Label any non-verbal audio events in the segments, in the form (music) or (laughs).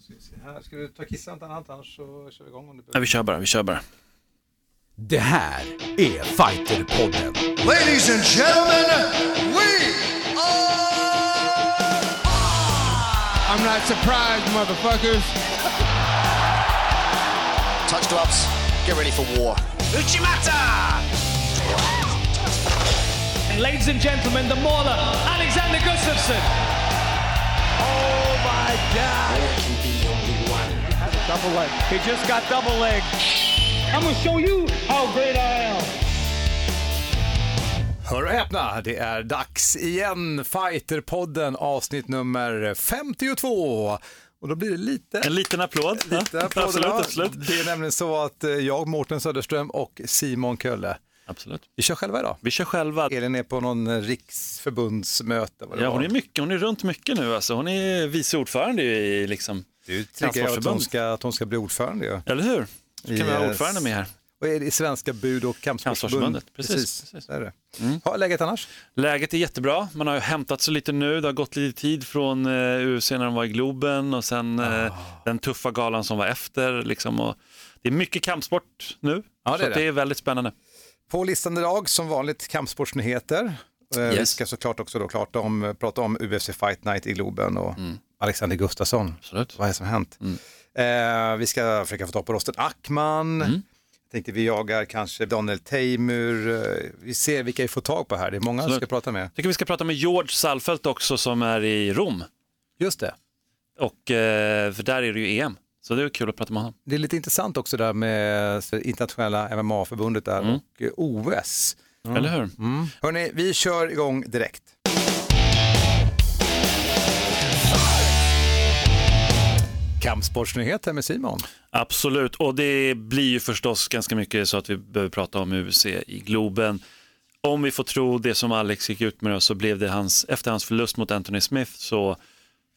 Ska, här. du ta kissa inte annat annars så kör vi igång om du Ja, vi kör bara, vi kör bara. Det här är Fighterpodden. Ladies and gentlemen, we are. I'm not surprised, motherfuckers. Touch gloves. Get ready for war. Uchimata! And ladies and gentlemen, the mauler, Alexander Gustafsson. Oh my God! Double leg. He just got double leg. I'm gonna show you how great I am. Hör och häpna, det är dags igen. Fighterpodden avsnitt nummer 52. Och då blir det lite... En liten applåd. lite ja, applåder. absolut, absolut. Det är nämligen så att eh, jag, Mårten Söderström och Simon Kölle, absolut. vi kör själva idag. Vi kör själva. Elin är på någon eh, riksförbundsmöte. Vad det Ja, hon är mycket, hon är runt mycket nu alltså. Hon är vice ordförande i liksom, Du tycker jag att hon, ska, att hon ska bli ordförande ju. eller hur? Så kan vi ha Yes. ordförande med här. Och är det i Svenska bud och kampsportsförbundet? Precis, Precis, precis. är det. Mm. Ha, läget annars? Läget är jättebra, man har ju hämtat sig lite nu, det har gått lite tid från eh, UFC när de var i Globen och sen Ah. eh, den tuffa galan som var efter. Liksom, och det är mycket kampsport nu, Ja, det så är det. det är väldigt spännande. På listan idag som vanligt kampsportsnyheter. Eh, Vi Yes. ska såklart också då klart om, prata om UFC Fight Night i Globen och Alexander Gustafsson. Mm. Absolut. Vad är det som hänt? Mm. Eh, vi ska försöka få tag på Rosten Ackman. Mm. Jag tänkte vi jagar kanske Daniel Teimur. Eh, vi ser vilka vi får tag på här. Det är många vi Absolut. ska prata med. Jag tycker vi ska prata med George Salfelt också som är i Rom. Just det. Och, eh, för där är det ju EM, så det är kul att prata med honom. Det är lite intressant också där med internationella MMA-förbundet där Mm. och eh, OS. Eller hur? Mm. Hörni, vi kör igång direkt. Kampsportsnyheter med Simon. Absolut, och det blir ju förstås ganska mycket så att vi behöver prata om UFC i Globen. Om vi får tro det som Alex gick ut med då, så blev det hans, efter hans förlust mot Anthony Smith så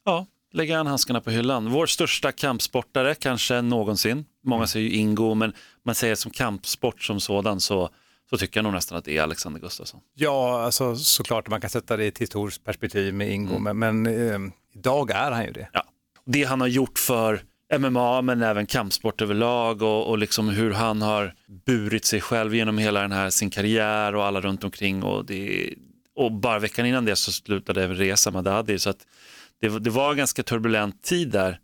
ja, lägger han handskarna på hyllan. Vår största kampsportare kanske någonsin. Många säger ju Ingo, men man säger som kampsport som sådan så, så tycker jag nog nästan att det är Alexander Gustafsson. Ja, alltså såklart man kan sätta det i ett historiskt perspektiv med Ingo, men, men eh, idag är han ju det. Ja. Det han har gjort för MMA men även kampsport överlag och, och liksom hur han har burit sig själv genom hela den här sin karriär och alla runt omkring. Och, det, och bara veckan innan det så slutade Reza Madadi så att det, det var en ganska turbulent tid där.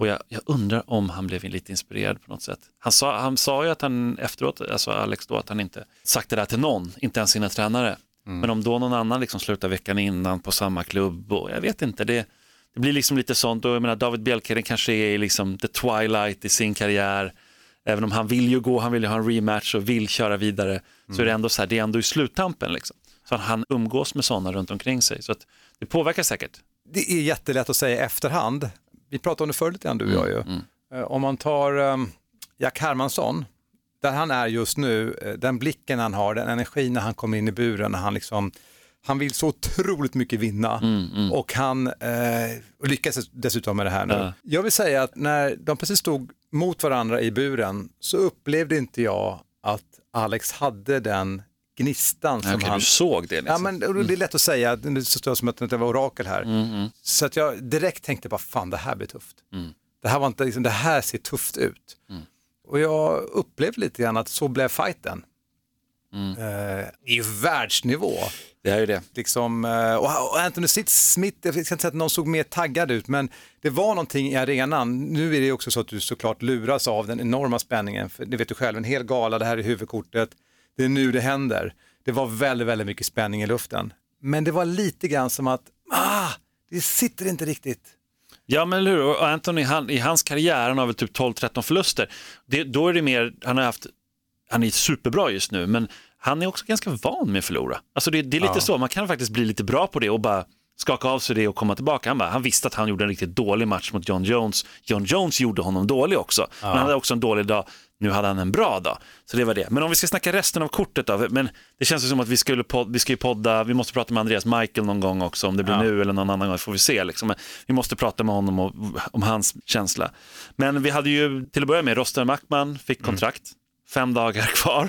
Och jag, jag undrar om han blev lite inspirerad på något sätt. Han sa, han sa ju att han efteråt, alltså Alex då, att han inte sagt det där till någon, inte ens sina tränare. Men om då någon annan liksom slutar veckan innan på samma klubb och jag vet inte, det, det blir liksom lite sånt och jag menar David Bjelkheden kanske är i liksom the twilight i sin karriär. Även om han vill ju gå, han vill ju ha en rematch och vill köra vidare så är det ändå så här, det är ändå i sluttampen liksom. Så han umgås med sådana runt omkring sig så att det påverkar säkert. Det är jättelätt att säga i efterhand. Vi pratade om det förr lite grann du och jag ju. Eh, Om man tar um, Jack Hermansson, där han är just nu, eh, den blicken han har, den energin när han kommer in i buren, när han liksom han vill så otroligt mycket vinna och han eh, lyckas dessutom med det här nu. Ja. Jag vill säga att när de precis stod mot varandra i buren så upplevde inte jag att Alex hade den gnistan som Okej, han... du såg det Ja, liksom. men och det är lätt att säga, det står som att det var orakel här. Mm, Så att jag direkt tänkte bara, fan det här blir tufft. Mm. Det här var inte, liksom, det här ser tufft ut. Och jag upplevde lite grann att så blev fighten. Mm. Eh, I världsnivå. Det är ju det. Liksom, eh, och och Anthony Smith, jag ska inte säga att någon såg mer taggad ut, men det var någonting i arenan. Nu är det också så att du såklart luras av den enorma spänningen. För det vet du själv, en hel gala, det här är huvudkortet. Det är nu det händer. Det var väldigt, väldigt mycket spänning i luften. Men det var lite grann som att, ah, det sitter inte riktigt. Ja men eller hur, och Anthony han, i hans karriär, han har väl typ 12-13 förluster. Det, då är det mer, han har haft, han är superbra just nu, men han är också ganska van med att förlora. Alltså det, det är lite så, man kan faktiskt bli lite bra på det och bara skaka av sig det och komma tillbaka. Han, bara, han visste att han gjorde en riktigt dålig match mot John Jones. John Jones gjorde honom dålig också, men han hade också en dålig dag. Nu hade han en bra dag, så det var det. Men om vi ska snacka resten av kortet då, men det känns som att vi, skulle pod, vi ska ju podda, vi måste prata med Andreas Michael någon gång också, om det blir nu eller någon annan gång får vi se. Liksom. Men vi måste prata med honom och, om hans känsla. Men vi hade ju till att börja med, Rosten Mackman fick kontrakt, fem dagar (laughs) kvar.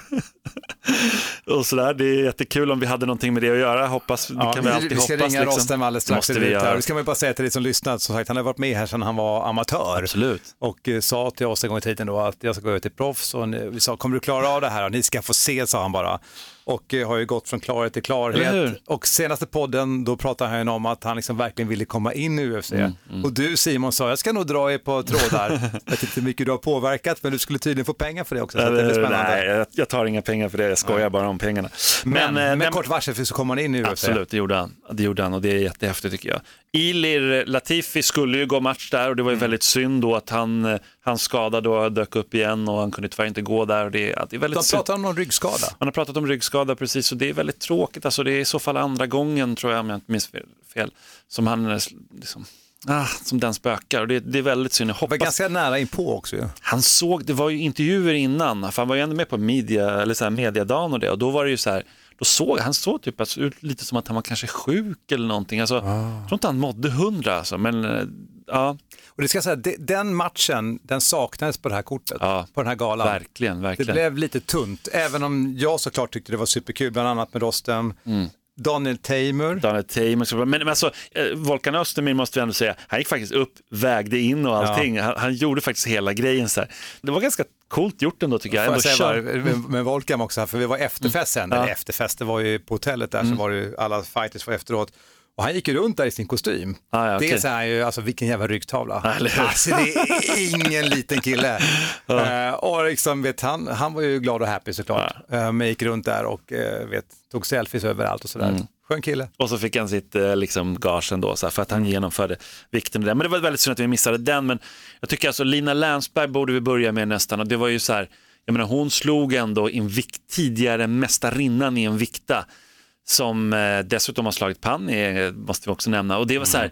(laughs) och sådär. Det är jättekul om vi hade någonting med det att göra. Hoppas, det kan vi alltid vi ska hoppas. ringa liksom. Rostem alldeles strax. måste vi göra. Ska man bara säga till dig som lyssnat, som sagt, han har varit med här sedan han var amatör. Absolut. Och eh, sa till oss en gång i tiden då att jag ska gå över till proffs och ni- vi sa, kommer du klara av det här? Och ni ska få se, sa han bara. Och eh, har ju gått från klarhet till klarhet. Och senaste podden, då pratade han om att han liksom verkligen ville komma in i UFC. Mm, Och du Simon sa, jag ska nog dra er på trådar. (laughs) jag vet inte hur mycket du har påverkat, men du skulle tydligen få pengar för det också. Så det blir spännande. Nej, jag tar inga pengar för det. Jag skojar bara om pengarna. Men, eh, med nej, kort varsel så kommer han in i UFC. Absolut, det gjorde han. Det gjorde han och det är jättehäftigt tycker jag. Ilir Latifi skulle ju gå match där och det var ju Mm. väldigt synd då att han, eh, hans skada då dök upp igen och han kunde tyvärr inte gå där. Och det, det är väldigt De pratar om någon ryggskada. Man har pratat om ryggskada precis och det är väldigt tråkigt. Alltså, det är i så fall andra gången tror jag om jag inte minns fel, fel som han eh, liksom, ah, som den spökar och det, det är väldigt synd. Jag Det var hoppas ganska nära inpå också ju. han såg, det var ju intervjuer innan, för han var ju ändå med på media, eller så här mediadagen och det och då var det ju så här, då såg han såg typ alltså, ut lite som att han var kanske sjuk eller någonting. Alltså, Jag tror inte han mådde hundra alltså, men eh, ja, Och det ska säga, de- den matchen, den saknades på det här kortet, Ja, på den här galan. verkligen, Det verkligen. blev lite tunt, även om jag såklart tyckte det var superkul, bland annat med Rostem, Mm. Daniel Tamer. Daniel Tamer, men, men alltså, eh, Volkan Östermin måste vi ändå säga, han gick faktiskt upp, vägde in och allting. Han, han gjorde faktiskt hela grejen så här. Det var ganska coolt gjort ändå tycker jag. Ändå jag säga kör- bara, med, Volkam också, för vi var efterfest sen, Mm. Ja. Mm. eller efterfest, det var ju på hotellet där, så var det ju alla fighters var efteråt. Och han gick ju runt där i sin kostym. Ah, ja, Det är ju, alltså vilken jävla ryggtavla. Hur? Alltså det är ingen liten kille. (laughs) Eh, och liksom, vet, han, han var ju glad och happy såklart. Eh, men gick runt där och eh, vet, tog selfies överallt och sådär. Mm. Skön kille. Och så fick han sitt liksom, gage ändå, så här, för att han genomförde vikten det. Men det var väldigt synd att vi missade den. Men jag tycker alltså Lina Länsberg borde vi börja med nästan. Och det var ju så här, jag menar hon slog ändå en vikt, tidigare mästarinnan i en vikta som eh, dessutom har slagit pann, eh, måste vi också nämna. Och det var så här,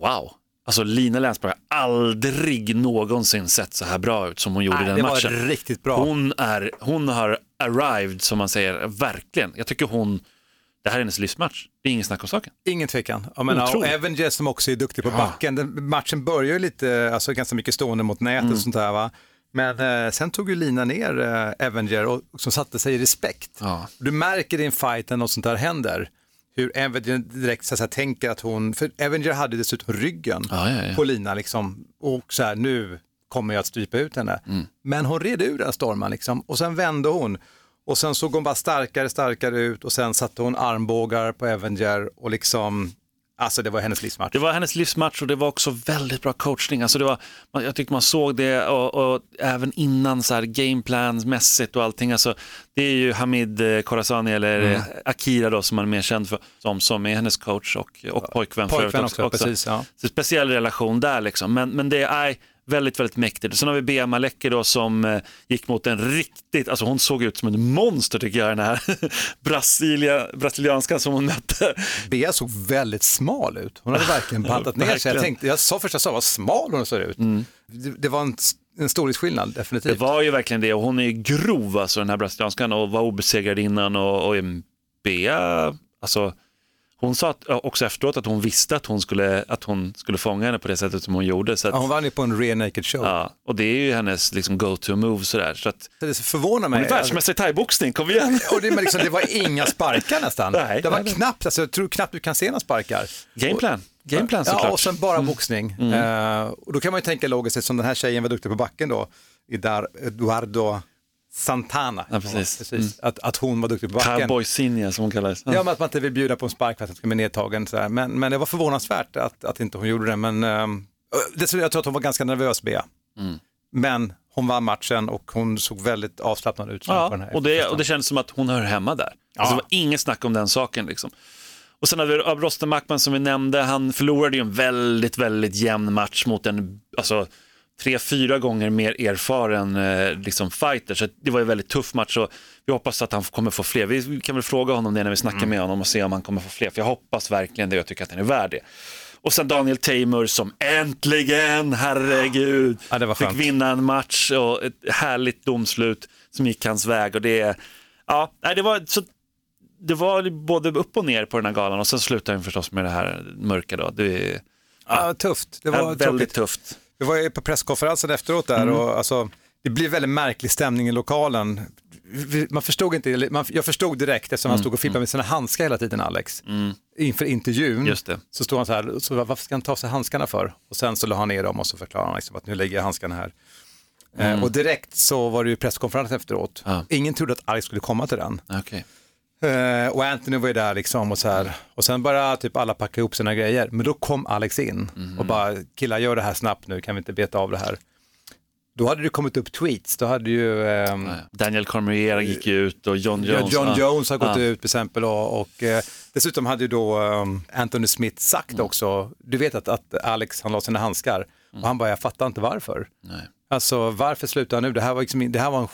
wow. Alltså Lina Länsberg har aldrig någonsin sett så här bra ut som hon gjorde i Nej, den det matchen. var riktigt bra. Hon, är, hon har arrived, som man säger, verkligen. Jag tycker hon, det här är hennes livsmatch. Det är ingen snack om saken. Ingen tvekan. Jag menar, och Otroligt. Avengers som också är duktig på backen. Den, matchen börjar ju lite, alltså ganska mycket stående mot nätet Mm. och sånt där va. Men eh, sen tog ju Lina ner eh, Avenger och som satte sig i respekt. Ja. Du märker i en fight när något sånt där händer, hur Avenger direkt så att säga, tänker att hon, för Avenger hade dessutom ryggen ja, ja. på Lina liksom, och så här, nu kommer jag att strypa ut henne. Mm. Men hon red ur den stormen liksom, och sen vände hon. Och sen såg hon bara starkare, starkare ut och sen satte hon armbågar på Avenger och liksom, alltså det var hennes livsmatch. Det var hennes livsmatch och det var också väldigt bra coachning. Alltså det var, man- jag tyckte man såg det och, och även innan så här gameplansmässigt och allting. Alltså, det är ju Hamid eh, Khorazani eller Mm. Akira då som man är mer känd för, som, som är hennes coach och, och pojkvän. Pojkvän övrigt också, precis. Ja. Så speciell relation där liksom. Men, men det är väldigt, väldigt mäktigt. Sen har vi Bea Maleki då som eh, gick mot en riktigt, alltså hon såg ut som en monster tycker jag, den här (laughs) Brasilia, brasilianskan som hon mötte. Bea såg väldigt smal ut. Hon hade verkligen (laughs) bantat ner sig. Jag, tänkte, jag sa först jag sa vad smal hon ser ut. Det, det var en, en storhetsskillnad, Det definitivt. var ju verkligen det och hon är grov alltså den här brasilianskan och var obesegrad innan och, och Bea, alltså hon sa att, också efteråt att hon visste att hon, skulle, att hon skulle fånga henne på det sättet som hon gjorde. Så att, Ja, hon vann ju på en rear naked show. ja, och det är ju hennes liksom, go-to-move sådär. Så att, Så det förvånar hon mig. är världsmästare i thaiboxning, kom igen! (laughs) Och det, liksom, det var inga sparkar nästan. Nej, det var nej, knappt, alltså, jag tror knappt du kan se några sparkar. Gameplan, gameplan såklart. Ja, och sen bara boxning. Eh, och då kan man ju tänka logiskt, eftersom den här tjejen var duktig på backen då, Eduardo Santana. Ja, precis. Mm. Att, att hon var duktig på backen. Cowboy Sinja som hon kallades. Ja, men att man inte vill bjuda på en spark för att den ska bli nedtagen. Så här. Men, men det var förvånansvärt att, att inte hon gjorde det. Men um, dessutom, jag tror att hon var ganska nervös, Bea. Mm. Men hon vann matchen och hon såg väldigt avslappnad ut. på den Ja, här och det, och det kändes som att hon hör hemma där. Alltså, det var inget snack om den saken. Liksom. Och sen hade vi Rosten Mackman som vi nämnde, han förlorade ju en väldigt, väldigt jämn match mot en, alltså tre, fyra gånger mer erfaren eh, liksom fighter. Så det var en väldigt tuff match och vi hoppas att han kommer få fler. Vi kan väl fråga honom det när vi snackar med honom och se om han kommer få fler. För jag hoppas verkligen det och jag tycker att han är värd det. Och sen Daniel Tamer som äntligen, herregud, Ja, fick vinna en match och ett härligt domslut som gick hans väg. Och det, ja, det, var, så, det var både upp och ner på den här galan och sen slutade han förstås med det här mörka. Då. Det är Ja, tufft. Det var väldigt tråkigt. tufft. Vi var ju på presskonferensen efteråt där Mm. och alltså, det blir väldigt märklig stämning i lokalen. Man förstod inte, man, jag förstod direkt eftersom han stod och fippade med sina handskar hela tiden, Alex. Inför intervjun Just det. så stod han så här, så varför ska han ta av sig handskarna för? Och sen så la han ner dem och så förklarade han liksom att nu lägger jag handskarna här. Eh, och direkt så var det ju presskonferens efteråt. Ja. Ingen trodde att Alex skulle komma till den. Okej. Eh, och Anthony var ju där liksom och så här. Och sen började typ alla packa ihop sina grejer. Men då kom Alex in och bara, killar gör det här snabbt nu, kan vi inte beta av det här? Då hade det kommit upp tweets, då hade ju ehm, Daniel Cormier gick ju ut och John Ja, Jones. John ja. Jones har gått Ja. ut till exempel och, och eh, dessutom hade ju då um, Anthony Smith sagt Mm. också, du vet att, att Alex han la sina handskar och han bara, jag fattar inte varför. Nej. Alltså varför slutar han nu? Det här var, liksom, det här var en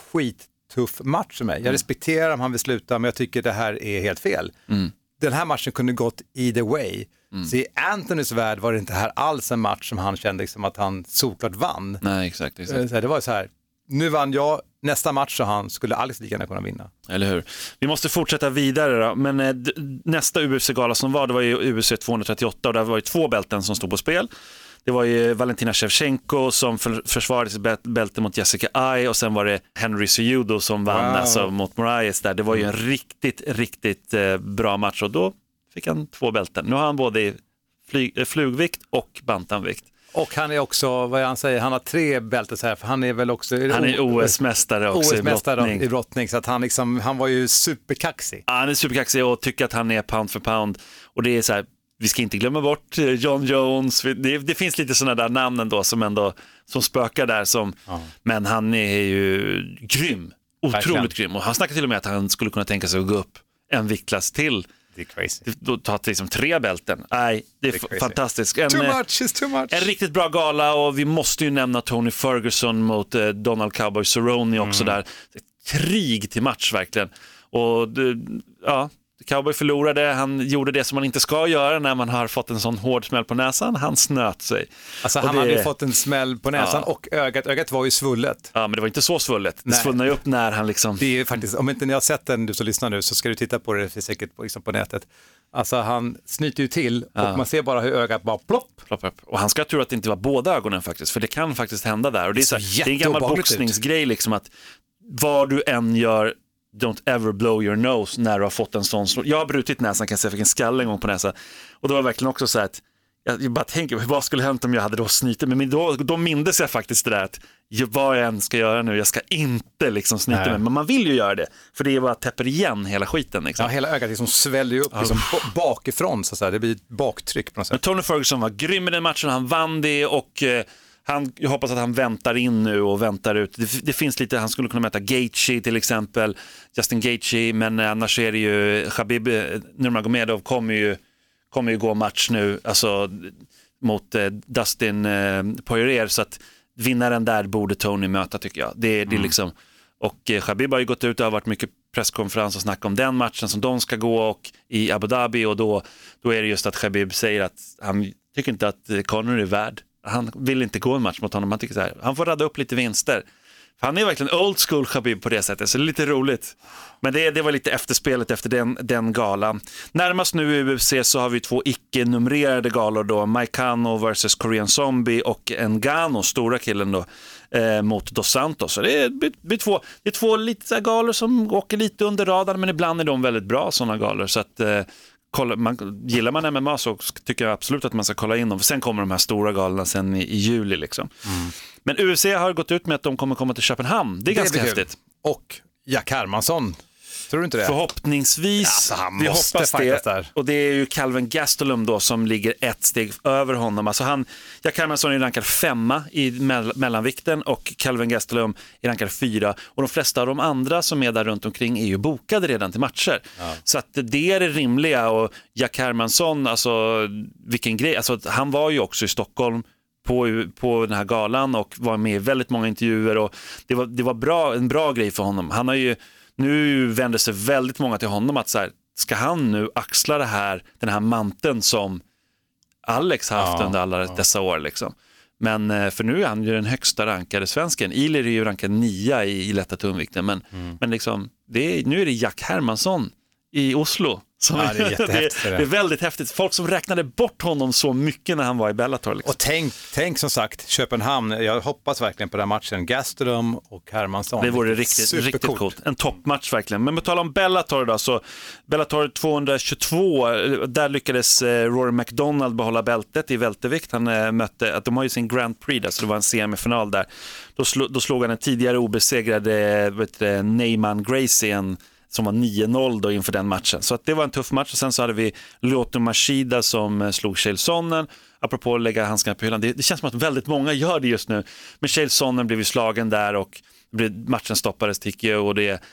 skittuff match för mig. Mm. Jag respekterar om han vill sluta men jag tycker det här är helt fel. Mm. Den här matchen kunde gått either way. Så i Anthonys värld var det inte här alls en match som han kände liksom att han såklart vann. Nej, exakt. exakt. Eh, så Det var så här, nu vann jag, nästa match sa han, skulle Alex lika gärna kunna vinna. Eller hur? Vi måste fortsätta vidare då. Men eh, nästa UFC-gala som var, det var ju UFC 238 och där var ju två bälten som stod på spel. Det var ju Valentina Shevchenko som för, försvarade sitt bäl- bälte mot Jessica Ai och sen var det Henry Cejudo som vann Wow. alltså, mot Moraes där. Det var ju en riktigt, riktigt eh, bra match och då fick han två bälten. Nu har han både i flyg, eh, flugvikt och bantamvikt. Och han är också, vad är han säger, han har tre bälten så här, för han är väl också Han är OS-mästare också i OS-mästare brottning. i brottning, så att han, liksom, han var ju superkaxig. Ja, han är superkaxig och tycker att han är pound för pound. Och det är så här, vi ska inte glömma bort eh, John Jones. Det, det finns lite sådana där namn ändå som ändå som spökar där. Som, Men han är ju grym. Otroligt Verkligen. grym. Och han snackar till och med att han skulle kunna tänka sig att gå upp en viktklass till. Det är crazy. Då ta liksom tre bälten. Nej, det är, Det är fantastiskt. En, Too eh, much is too much. en riktigt bra gala och vi måste ju nämna Tony Ferguson mot eh, Donald Cowboy Cerrone också Mm. där. Krig till match verkligen. Och det, ja, Cowboy förlorade, han gjorde det som man inte ska göra när man har fått en sån hård smäll på näsan, han snöt sig. Alltså Och han det- hade ju fått en smäll på näsan Ja. och ögat, ögat var ju svullet. Ja, men det var inte så svullet. Det svullnade ju upp när han liksom... Det är faktiskt, om inte ni har sett den, du som lyssnar nu, så ska du titta på det, det finns säkert på, liksom på nätet. Alltså han snyter ju till och man ser bara hur ögat bara plopp. Plopp upp. Och han ska ha tur att det inte var båda ögonen faktiskt, för det kan faktiskt hända där. Och det, är så det är en gammal boxningsgrej, liksom att vad du än gör, don't ever blow your nose när du har fått en sån. Jag har brutit näsan kan jag säga, jag fick en skalle en gång på näsan. Och det var verkligen också så att jag bara tänker, vad skulle hänt om jag hade då snytit mig? Men då, då mindes jag faktiskt det där att vad jag än ska göra nu, jag ska inte liksom snyta mig. Men man vill ju göra det, för det är bara täpper igen hela skiten. Liksom. Ja, hela ögat liksom sväller ju upp liksom, ba- bakifrån, så att säga. det blir ett baktryck på något Men sätt. Tony Ferguson var grym i den matchen, han vann det och eh, han, jag hoppas att han väntar in nu och väntar ut. Det, det finns lite, han skulle kunna möta Gaethje till exempel, Justin Gaethje, men annars är det ju Khabib eh, Nurmagomedov kommer ju, kommer ju gå match nu, alltså mot eh, Dustin eh, Poirier, så att vinnaren där borde Tony möta tycker jag. Det, det är liksom, och eh, Khabib har ju gått ut, det har varit mycket presskonferens och snack om den matchen som de ska gå och i Abu Dhabi och då, då är det just att Khabib säger att han tycker inte att Conor är värd. Han vill inte gå en match mot honom, han tycker så här, han får radda upp lite vinster. För han är verkligen old school Khabib på det sättet, så det är lite roligt. Men det, det var lite efterspelet efter den, den galan. Närmast nu i UFC så har vi två icke-numrerade galor då, Maikano vs Korean Zombie och Ngano, stora killen då, eh, mot Dos Santos. Så det är, det blir två, det är två lite galor som åker lite under radarn, men ibland är de väldigt bra sådana galor. Så att, eh, kolla, man, gillar man MMA så tycker jag absolut att man ska kolla in dem, för sen kommer de här stora galorna sen i, i juli. Liksom. Men UFC har gått ut med att de kommer komma till Köpenhamn. Det är ganska blir kul. häftigt. Och Jack Hermansson, tror du inte det? Förhoppningsvis. Alltså, han vi måste hoppas det. där. Och det är ju Calvin Gastelum då som ligger ett steg över honom. Alltså han, Jack Hermansson är rankad femma i mell- mellanvikten och Calvin Gastelum är rankad fyra. Och de flesta av de andra som är där runt omkring är ju bokade redan till matcher. Så att det är det rimliga och Jack Hermansson, alltså vilken grej. Alltså, han var ju också i Stockholm på, på den här galan och var med i väldigt många intervjuer och det var, det var bra, en bra grej för honom. Han har ju, nu vänder sig väldigt många till honom att så här, ska han nu axla det här, den här manteln som Alex har haft Ja, under alla dessa år liksom. Men eh, för nu är han ju den högsta rankade svensken. Ilir är ju rankad nia i, i lätta tungvikten, men, Mm. men liksom, det är, nu är det Jack Hermansson i Oslo Som, Ja, det är (laughs) det, det. det är väldigt häftigt. Folk som räknade bort honom så mycket när han var i Bellator. Liksom. Och tänk, tänk som sagt, Köpenhamn, jag hoppas verkligen på den matchen, Gastelum och Hermansson. Det vore riktigt, Supercoolt. riktigt coolt. En toppmatch verkligen. Men på tal om Bellator då, så Bellator 222, eh, där lyckades eh, Rory McDonald behålla bältet i vältervikt. Han eh, mötte, att de har ju sin Grand Prix där, så det var en semifinal där. Då, slo, då slog han en tidigare obesegrad eh, vet Neyman Gracie, en, som var 9-0 då inför den matchen. Så att det var en tuff match och sen så hade vi Lyoto Machida som eh, slog Chael Sonnen. Apropå att lägga handskarna på hyllan, det, det känns som att väldigt många gör det just nu. Men Chael Sonnen blev ju slagen där och matchen stoppades tycker jag och det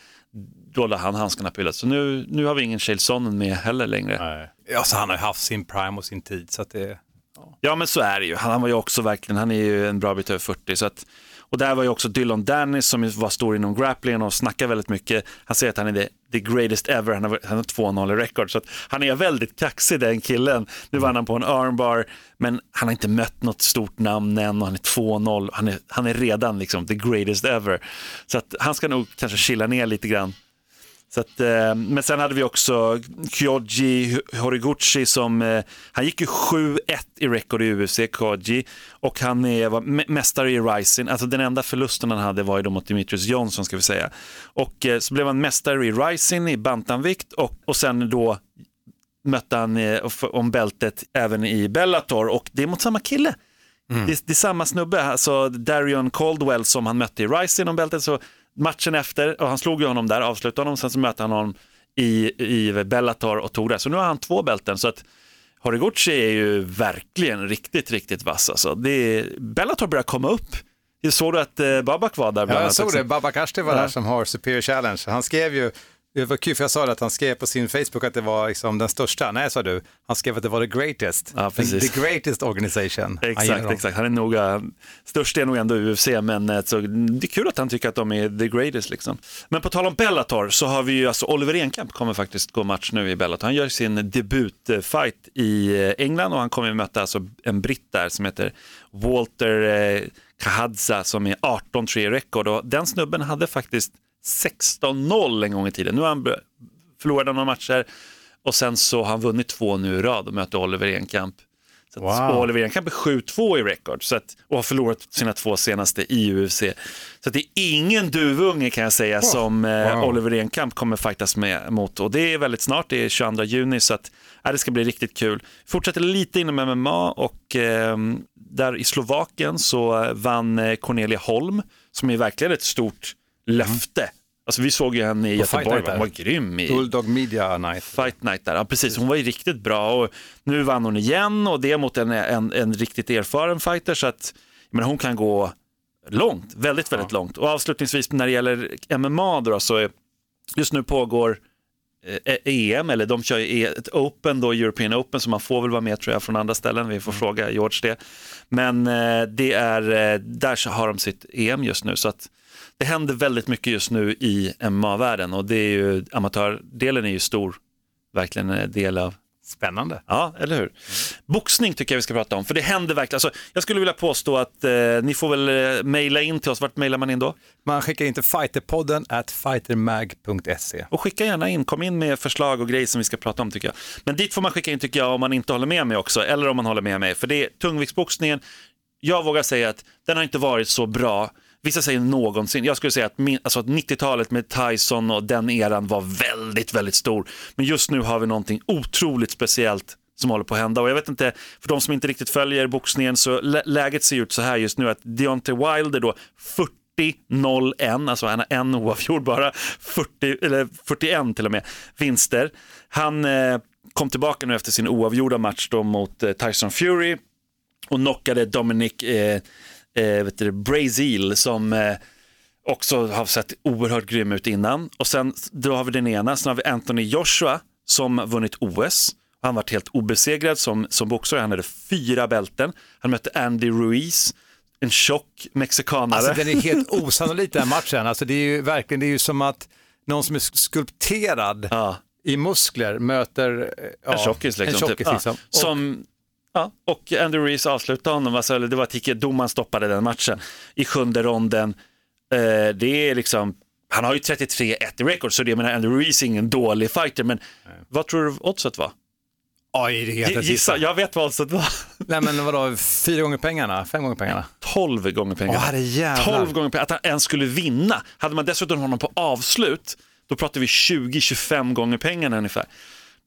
då la han handskarna på hyllan. Så nu, nu har vi ingen Chael Sonnen med heller längre. Nej. Ja, så han har ju haft sin prime och sin tid. Så att det, Ja men så är det ju. Han, han var ju också verkligen, han är ju en bra bit över 40. Så att, och där var ju också Dylan Dennis som var stor inom grappling och snackar väldigt mycket. Han säger att han är the, the greatest ever, han har, han har 2-0 i rekord. Så att han är väldigt kaxig den killen. Nu vann han på en armbar, men han har inte mött något stort namn än och han är 2-0. Han är, han är redan liksom the greatest ever. Så att han ska nog kanske chilla ner lite grann. Så att, eh, men sen hade vi också Kyoji Horiguchi som, eh, han gick ju 7-1 i rekord i UFC, Kyoji, och han är, var mä- mästare i Rising. Alltså den enda förlusten han hade var ju då mot Demetrius Johnson ska vi säga. Och eh, så blev han mästare i Rising i bantamvikt och, och sen då mötte han om bältet även i Bellator och det är mot samma kille. Det, är, det är samma snubbe, alltså Darion Caldwell som han mötte i Rising om bältet. Så matchen efter, och han slog ju honom där, avslutade honom, sen så mötte han honom i, i Bellator och tog det. Så nu har han två bälten. Så att Horiguchi är ju verkligen riktigt, riktigt vass. Alltså. Det är, Bellator börjar komma upp. Jag såg du att eh, Babak var där? Ja, jag såg det. Babak Ashti var Ja. där som har Superior Challenge. Han skrev ju, det var kul för jag sa det att han skrev på sin Facebook att det var liksom den största. Nej, sa du. Han skrev att det var the greatest. Ja, precis. The greatest organization. Han gillar Exakt, dem. exakt. Han är nog, eh, störst är nog ändå UFC, men eh, så, det är kul att han tycker att de är the greatest. Liksom. Men på tal om Bellator så har vi ju, alltså Oliver Enkamp kommer faktiskt gå match nu i Bellator. Han gör sin debutfight i eh, England och han kommer möta alltså en britt där som heter Walter eh, Kahadza som är 18-3 i rekord och den snubben hade faktiskt 16-0 en gång i tiden. Nu har han förlorat några matcher och sen så har han vunnit två nu i rad och möter Oliver Enkamp. Så att, Wow. och Oliver Enkamp är 7-2 i så att, och har förlorat sina två senaste i UFC. Så att det är ingen duvunge kan jag säga som eh, Wow. Oliver Enkamp kommer fightas med mot. Och det är väldigt snart, det är 22 juni så att ja, det ska bli riktigt kul. Fortsätter lite inom MMA och eh, där i Slovakien så eh, vann eh, Cornelia Holm som är verkligen ett stort löfte. Alltså vi såg ju henne i På Göteborg, hon var grym i Bulldog Media Night. Fight Night där. Ja, precis. Hon var ju riktigt bra och nu vann hon igen och det mot en, en, en riktigt erfaren fighter så att menar, hon kan gå långt, väldigt, väldigt långt. Och avslutningsvis när det gäller MMA då, så är, just nu pågår eh, EM, eller de kör ju ett Open då, European Open, så man får väl vara med tror jag från andra ställen, vi får fråga George det. Men eh, det är, eh, där så har de sitt EM just nu, så att det händer väldigt mycket just nu i MMA-världen och det är ju, amatördelen är ju stor, verkligen en del av Spännande. Ja, eller hur? Boxning tycker jag vi ska prata om, för det händer verkligen. Alltså, jag skulle vilja påstå att eh, ni får väl eh, mejla in till oss. Vart mejlar man in då? Man skickar in till fighterpodden at fightermag.se. Och skicka gärna in, kom in med förslag och grejer som vi ska prata om tycker jag. Men dit får man skicka in tycker jag om man inte håller med mig också, eller om man håller med mig. För det är tungviktsboxningen, jag vågar säga att den har inte varit så bra. Vissa säger någonsin. Jag skulle säga att, min, alltså 90-talet med Tyson och den eran var väldigt, väldigt stor. Men just nu har vi någonting otroligt speciellt som håller på att hända. Och jag vet inte, för de som inte riktigt följer boxningen så lä- läget ser ut så här just nu att Deontay Wilder då 40-0-1, alltså han har en oavgjord bara, 40, eller 41 till och med, vinster. Han eh, kom tillbaka nu efter sin oavgjorda match då mot eh, Tyson Fury och knockade Dominic eh, eh, vet du, Brazil som eh, också har sett oerhört grym ut innan. Och sen då har vi den ena, sen har vi Anthony Joshua som vunnit OS. Han varit helt obesegrad som, som boxare, han hade fyra bälten. Han mötte Andy Ruiz, en tjock mexikanare. Alltså den är helt osannolik den matchen. Alltså det är ju verkligen, det är ju som att någon som är skulpterad ja. i muskler möter eh, ja, En tjockis liksom. En tjockis, typ. liksom. Ja. Som, ja, och Andrew Reese avslutade honom, alltså, det var Tike, domaren stoppade den matchen i sjunde ronden. Eh, det är liksom han har ju 33-1 i record, så det, menar, Andy Ruiz är ingen dålig fighter, men vad tror du oddset var? Oj, det är Gissa, jag vet vad oddset var. Nej men vadå, fyra gånger pengarna? Fem gånger pengarna? 12 gånger pengarna. Åh. 12 gånger pengarna, att han ens skulle vinna. Hade man dessutom honom på avslut, då pratar vi 20-25 gånger pengarna ungefär.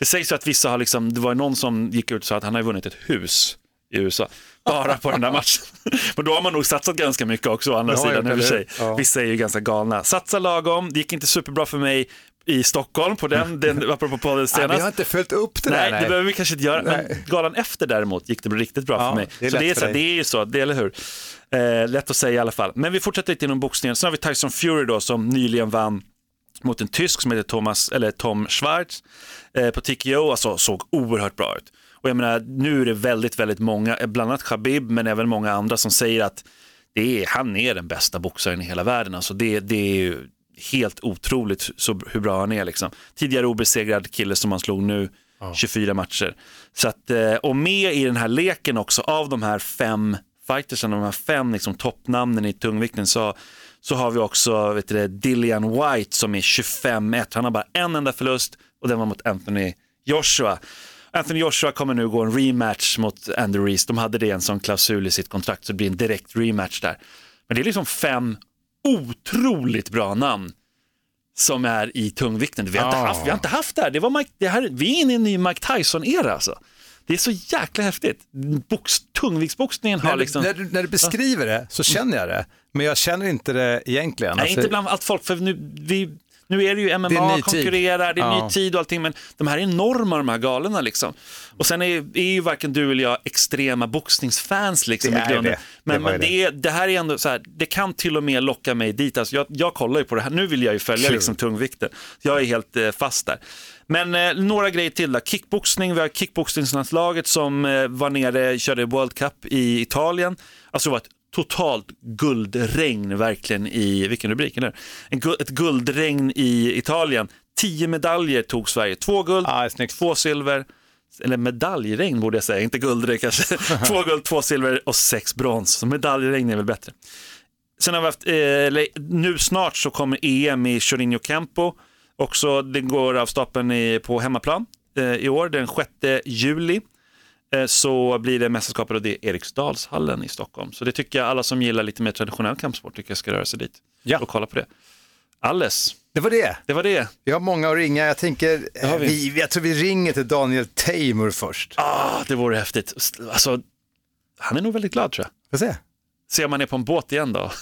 Det sägs att vissa har liksom, det var någon som gick ut och sa att han har vunnit ett hus i USA, bara på den där matchen. (laughs) Men då har man nog satsat ganska mycket också å andra har sidan i och för sig. Ja. Vissa är ju ganska galna. Satsa lagom, det gick inte superbra för mig i Stockholm på den, den (laughs) apropå podden Nej, senast. vi har inte följt upp det Nej, där. det behöver vi kanske inte göra. Men Nej. galan efter däremot gick det riktigt bra Ja, för mig. det är så det är, så, det är ju så, det, eller hur? Eh, lätt att säga i alla fall. Men vi fortsätter lite inom boxningen. Sen har vi Tyson Fury då som nyligen vann mot en tysk som heter Thomas, eller Tom Schwarz eh, på TKO, alltså såg oerhört bra ut. Och jag menar, nu är det väldigt, väldigt många, eh, bland annat Khabib, men även många andra som säger att det är, han är den bästa boxaren i hela världen. Alltså det, det är ju helt otroligt så, hur bra han är. Liksom. Tidigare obesegrad kille som han slog nu, 24 matcher. Så att, eh, och med i den här leken också, av de här fem fightersen, de här fem liksom, toppnamnen i tungvikten, så, så har vi också vet du, Dillian White som är 25-1. Han har bara en enda förlust och den var mot Anthony Joshua. Anthony Joshua kommer nu gå en rematch mot Andy Reese. De hade det en sån klausul i sitt kontrakt så det blir en direkt rematch där. Men det är liksom fem otroligt bra namn som är i tungvikten. Vi har, inte, Ja. haft, vi har inte haft det här. Det var Mike, det här. Vi är inne i en ny Mike Tyson-era alltså. Det är så jäkla häftigt. Box, tungviktsboxningen har När, liksom... du, när, du, när du beskriver det så känner jag det, men jag känner inte det egentligen. Nej, Alltså, inte bland allt folk, för nu, vi, nu är det ju Det är MMA ny tid. konkurrerar, det är Ja. ny tid och allting, men de här är enorma de här galorna liksom. Och sen är, är ju varken du eller jag extrema boxningsfans liksom Det i är grunden. det. Men, Det men det, är, det här är ändå så här, det kan till och med locka mig dit. Alltså jag, jag kollar ju på det här, nu vill jag ju följa Kul. liksom tungvikten. Jag är helt eh, fast där. Men eh, några grejer till då. Kickboxning, vi har kickboxningslandslaget som eh, var nere, körde World Cup i Italien. Alltså det var ett totalt guldregn verkligen i, vilken rubrik är det? En, ett guldregn i Italien. Tio medaljer tog Sverige, två guld, snyggt. två silver, eller medaljregn borde jag säga, inte guldregn kanske. (laughs) två guld, två silver och sex brons. Så medaljregn är väl bättre. Sen har vi haft, eh, nu snart så kommer EM i Chorinho Campo. Också, det går av stapeln i, på hemmaplan eh, i år, den 6 juli. Eh, så blir det mästerskapet och det är Eriksdalshallen i Stockholm. Så det tycker jag alla som gillar lite mer traditionell kampsport tycker jag ska röra sig dit Ja. och kolla på det. Alles, Det var det. det var det. Vi har många att ringa. Jag tänker, har eh, vi. vi. jag tror vi ringer till Daniel Teimur först. Ah, det vore häftigt. Alltså, han är nog väldigt glad tror jag. Får se. Se om han är på en båt igen då. (laughs)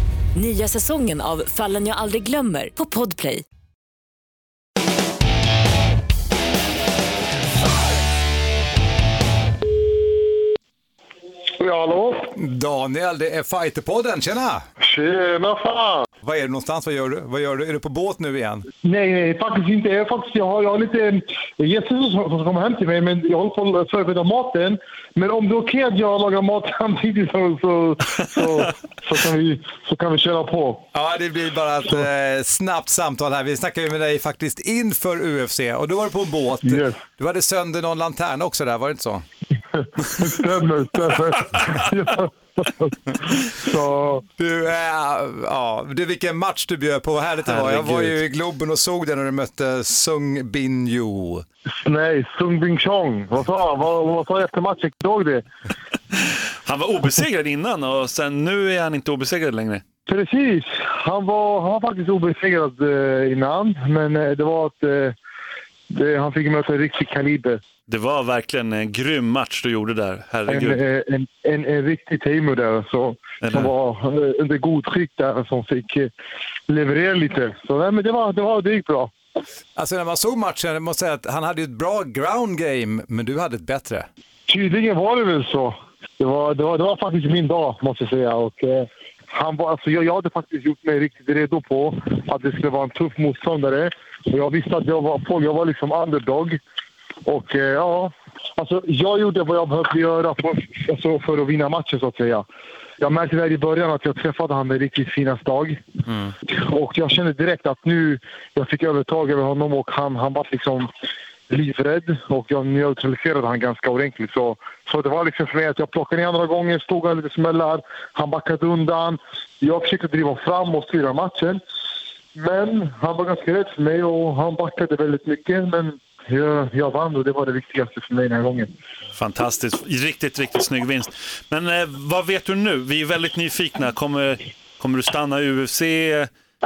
Nya säsongen av Fallen jag aldrig glömmer på Podplay. Ja, hallå? Daniel, det är Fighterpodden. Tjena! Tjena fan! Var är du någonstans? Vad gör du? Vad gör du? Är du på båt nu igen? Nej, nej, faktiskt inte. Jag, faktiskt, jag, har, jag har lite gäster som, som kommer hem till mig, men jag håller på att förbereda maten. Men om det är okej att jag lagar mat samtidigt (laughs) så, så, så, så, kan vi, så kan vi köra på. Ja, det blir bara ett eh, snabbt samtal här. Vi snackade ju med dig faktiskt inför UFC och då var du på en båt. Yes. Du hade sönder någon lanterna också där, var det inte så? (laughs) Stämmer, stämmer. (laughs) (laughs) så, Du, äh, ja, du, vilken match du bjöd på, vad härligt det var. Jag var ju i Globen och såg den när du mötte Sung Bin Yu. nej, Sung Bing Chong. Vad sa han? Vad, vad sa jag efter matchen? Såg det? (laughs) Han var obesegrad innan och sen nu är han inte obesegrad längre. Precis. Han var, han var faktiskt obesegrad eh, innan, men eh, det var att det, han fick möta en riktig kaliber. Det var verkligen en grym match du gjorde där, En, herregud. eh, en, en, en riktig Teemu där så, Eller? som var eh, under god tryck där som fick eh, leverera lite. Så nej, men det, var, det, var, det gick bra. Alltså när man såg matchen, jag måste säga att han hade ju ett bra ground game, men du hade ett bättre. Tydligen var det väl så. Det var, det var, det var faktiskt min dag, måste jag säga. Och, eh, han var, alltså jag, jag hade faktiskt gjort mig riktigt redo på att det skulle vara en tuff motståndare. Och jag visste att jag var, jag var liksom underdog. Och eh, ja, alltså jag gjorde vad jag behövde göra för, alltså för att vinna matchen så att säga. Jag märkte där i början att jag träffade honom en riktigt finast dag. Och jag kände direkt att nu jag fick övertag över honom och han, han var liksom livrädd och jag neutraliserade han ganska ordentligt. Så, så det var liksom för mig att jag plockade ner andra gången, stod han lite smällar, han backade undan. Jag försökte driva fram och styra matchen. Men han var ganska rädd för mig och han backade väldigt mycket. Men jag, jag vann och det var det viktigaste för mig den här gången. Fantastiskt, riktigt, riktigt snygg vinst. Men eh, vad vet du nu? Vi är väldigt nyfikna. Kommer, kommer du stanna i UFC?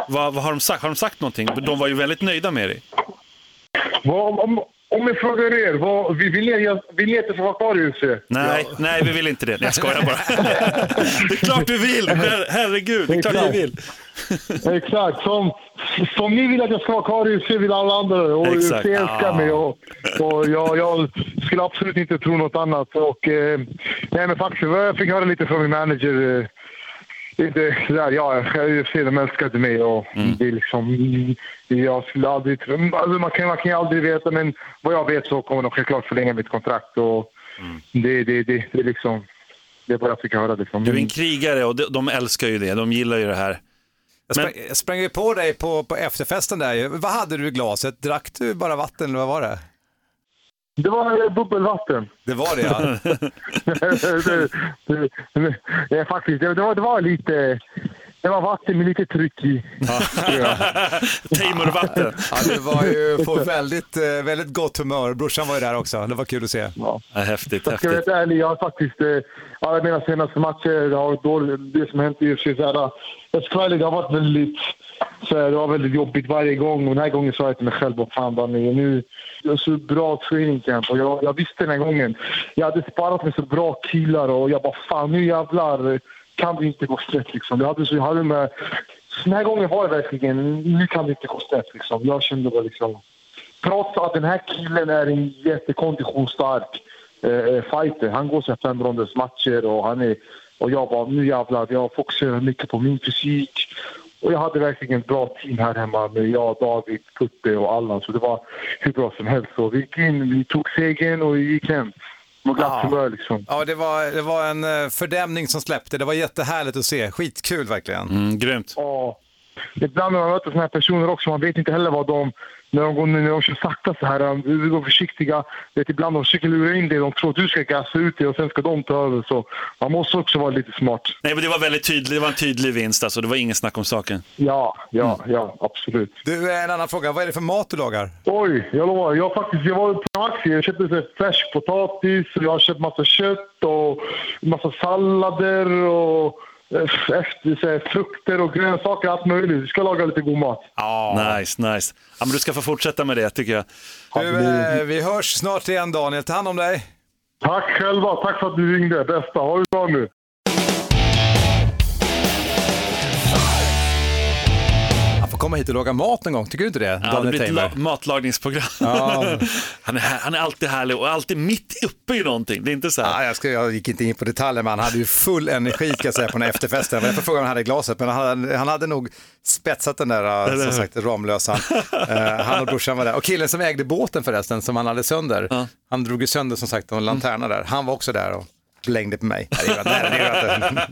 Vad, vad har de sagt? Har de sagt någonting? De var ju väldigt nöjda med dig. Vad, om, om jag frågar er, vad, vill, ni, vill ni att jag ska vara kvar i UFC? Nej, nej, vi vill inte det. Nej, jag skojar bara. (laughs) det är klart vi vill! Her- Herregud, det är klart vi vill. Exakt. Som, som ni vill att jag ska vara kvar i UFC vill alla andra och UFC Exakt. älskar mig. Och, och jag, jag skulle absolut inte tro något annat. Och, eh, nej, men faktiskt, jag fick höra lite från min manager. Eh, det, där, ja, UFC de älskade mig och det är liksom... Jag skulle aldrig... Alltså, man, kan, man kan ju aldrig veta, men vad jag vet så kommer de självklart förlänga mitt kontrakt. Och det, det, det, det är liksom... Det är vad jag fick höra. Liksom. Du är en krigare och de, de älskar ju det. De gillar ju det här. Jag sprang, jag sprang ju på dig på, på efterfesten där. Vad hade du i glaset? Drack du bara vatten eller vad var det? Det var eh, bubbelvatten. Det var det ja. det, det, det, det, faktiskt, det, det, var, det var lite... Det var vatten med lite tryck i. Teimurvatten. ja (laughs) det var ju på väldigt, eh, väldigt gott humör. Brorsan var ju där också. Det var kul att se. Ja. Ja, häftigt, Jag ska häftigt. vara ärlig, jag har faktiskt... eh, Alla mina senaste matcher, det, har dåligt, det som hänt i UFC, här, jag ska vara ärlig, det har varit väldigt... Så här, det var väldigt jobbigt varje gång och den här gången sa jag till mig själv vad fan var nu, jag har så bra training camp och jag, jag visste den här gången. Jag hade sparat med så bra killar och jag bara fan nu jävlar kan det inte gå snett liksom. Jag hade så, jag hade med, så den här gången var det verkligen, nu kan det inte gå snett liksom. Jag kände bara liksom, trots att den här killen är en jättekonditionsstark eh, eh, fighter. Han går så fem ronders matcher och han är och jag bara nu jävlar, jag fokuserar mycket på min fysik. Och jag hade verkligen ett bra team här hemma med jag, David, Putte och Allan. Så det var hur bra som helst. Så vi gick in, vi tog segern och vi gick hem. Ja. humör liksom. Ja, det var, det var en eh, fördämning som släppte. Det var jättehärligt att se. Skitkul verkligen. Mm, grymt. Ja. Ibland när man möter såna här personer också, man vet inte heller vad de... När de, går, när de kör sakta så här, de vi går försiktiga. Vet, ibland de försöker lura in dig, de tror att du ska gasa ut dig och sen ska de ta över. Så man måste också vara lite smart. Nej, men det var väldigt tydligt. Det var en tydlig vinst alltså. Det var ingen snack om saken. Ja, ja, ja, absolut. Du, eh, en annan fråga. Vad är det för mat du lagar? Oj, jag lovar. Jag, faktiskt, jag var på Maxi. Jag köpte så här färsk potatis, och jag har köpt massa kött och massa sallader och efter, så här, frukter och grönsaker, allt möjligt. Vi ska laga lite god mat. Nice, nice. Ja, men du ska få fortsätta med det tycker jag. Du, eh, vi hörs snart igen Daniel. Ta hand om dig. Tack själva. Tack för att du ringde. Bästa. Ha det bra nu. Får komma hit och laga mat någon gång. Tycker du inte det? Ja, det blir ett matlagningsprogram. Ja. (laughs) han, är, han är alltid härlig och alltid mitt uppe i någonting. Det är inte så här. Ja, jag, ska, jag gick inte in på detaljer, men han hade ju full energi kan jag säga, på den här efterfesten. Jag får fråga om han hade i glaset, men han hade, han hade nog spetsat den där, äh, som sagt, Ramlösan. Eh, han och brorsan var där. Och killen som ägde båten förresten, som han hade sönder, han drog ju sönder som sagt en lanterna där. Han var också där och blängde på mig. Nej, det. Nej, det.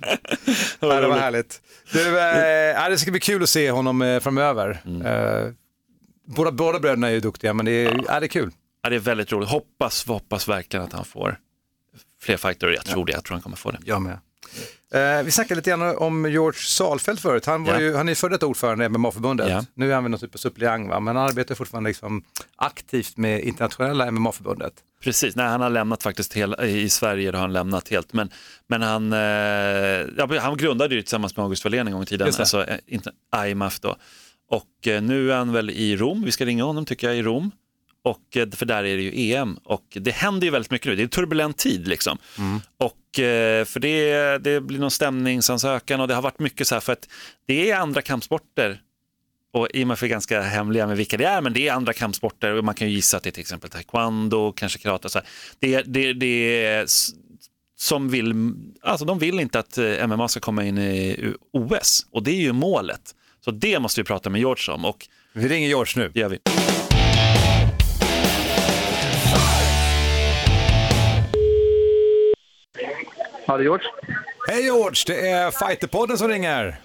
Nej, (laughs) det var härligt. Du, eh, det ska bli kul att se honom eh, framöver. Eh, båda, båda bröderna är ju duktiga, men det är, ja, det är kul. Ja, det är väldigt roligt. Hoppas, hoppas verkligen att han får fler fighter. Jag tror det. Jag tror han kommer få det. Jag med. Eh, vi snackade lite grann om George Salfelt förut. Han, var Ja. ju, han är före detta ordförande i MMA-förbundet. Ja. Nu är han väl någon typ av suppleant, men han arbetar fortfarande liksom aktivt med internationella MMA-förbundet. Precis, nej han har lämnat faktiskt hela, i Sverige har han lämnat helt. Men, men han, eh, ja, han grundade ju tillsammans med August Wallén en gång i tiden, alltså eh, inte IMF då. Och eh, nu är han väl i Rom, vi ska ringa honom tycker jag i Rom. Och, eh, för där är det ju EM och det händer ju väldigt mycket nu, det är en turbulent tid liksom. Och eh, för det, det blir någon stämningsansökan och det har varit mycket så här för att det är andra kampsporter och IMF är ganska hemliga med vilka det är, men det är andra kampsporter och man kan ju gissa att det är till exempel taekwondo, kanske karate. och Så här. Det, det, det är som vill, alltså de vill inte att eh, MMA ska komma in i OS och det är ju målet. Så det måste vi prata med George om och Vi ringer George nu. det gör vi. Ja, det är George. Hej George, det är Fighterpodden som ringer.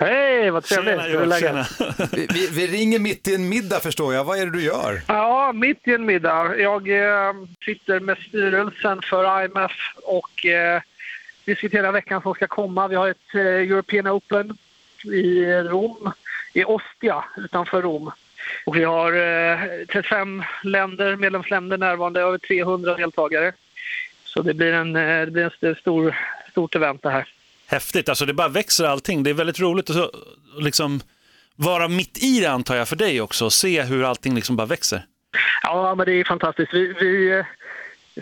Hej, vad trevligt. Tjena, George, tjena. Vi, vi, vi ringer mitt i en middag förstår jag. Vad är det du gör? Ja, mitt i en middag. Jag eh, sitter med styrelsen för IMF och eh, diskuterar veckan som ska komma. Vi har ett eh, European Open i Rom, i Ostia utanför Rom. Och vi har eh, 35 länder, medlemsländer närvarande, över 300 deltagare. Så det blir en, eh, det blir en st- stor, stort event det här. Häftigt, alltså det bara växer allting. Det är väldigt roligt att liksom vara mitt i det antar jag för dig också och se hur allting liksom bara växer. Ja, men det är fantastiskt. Vi, vi, eh,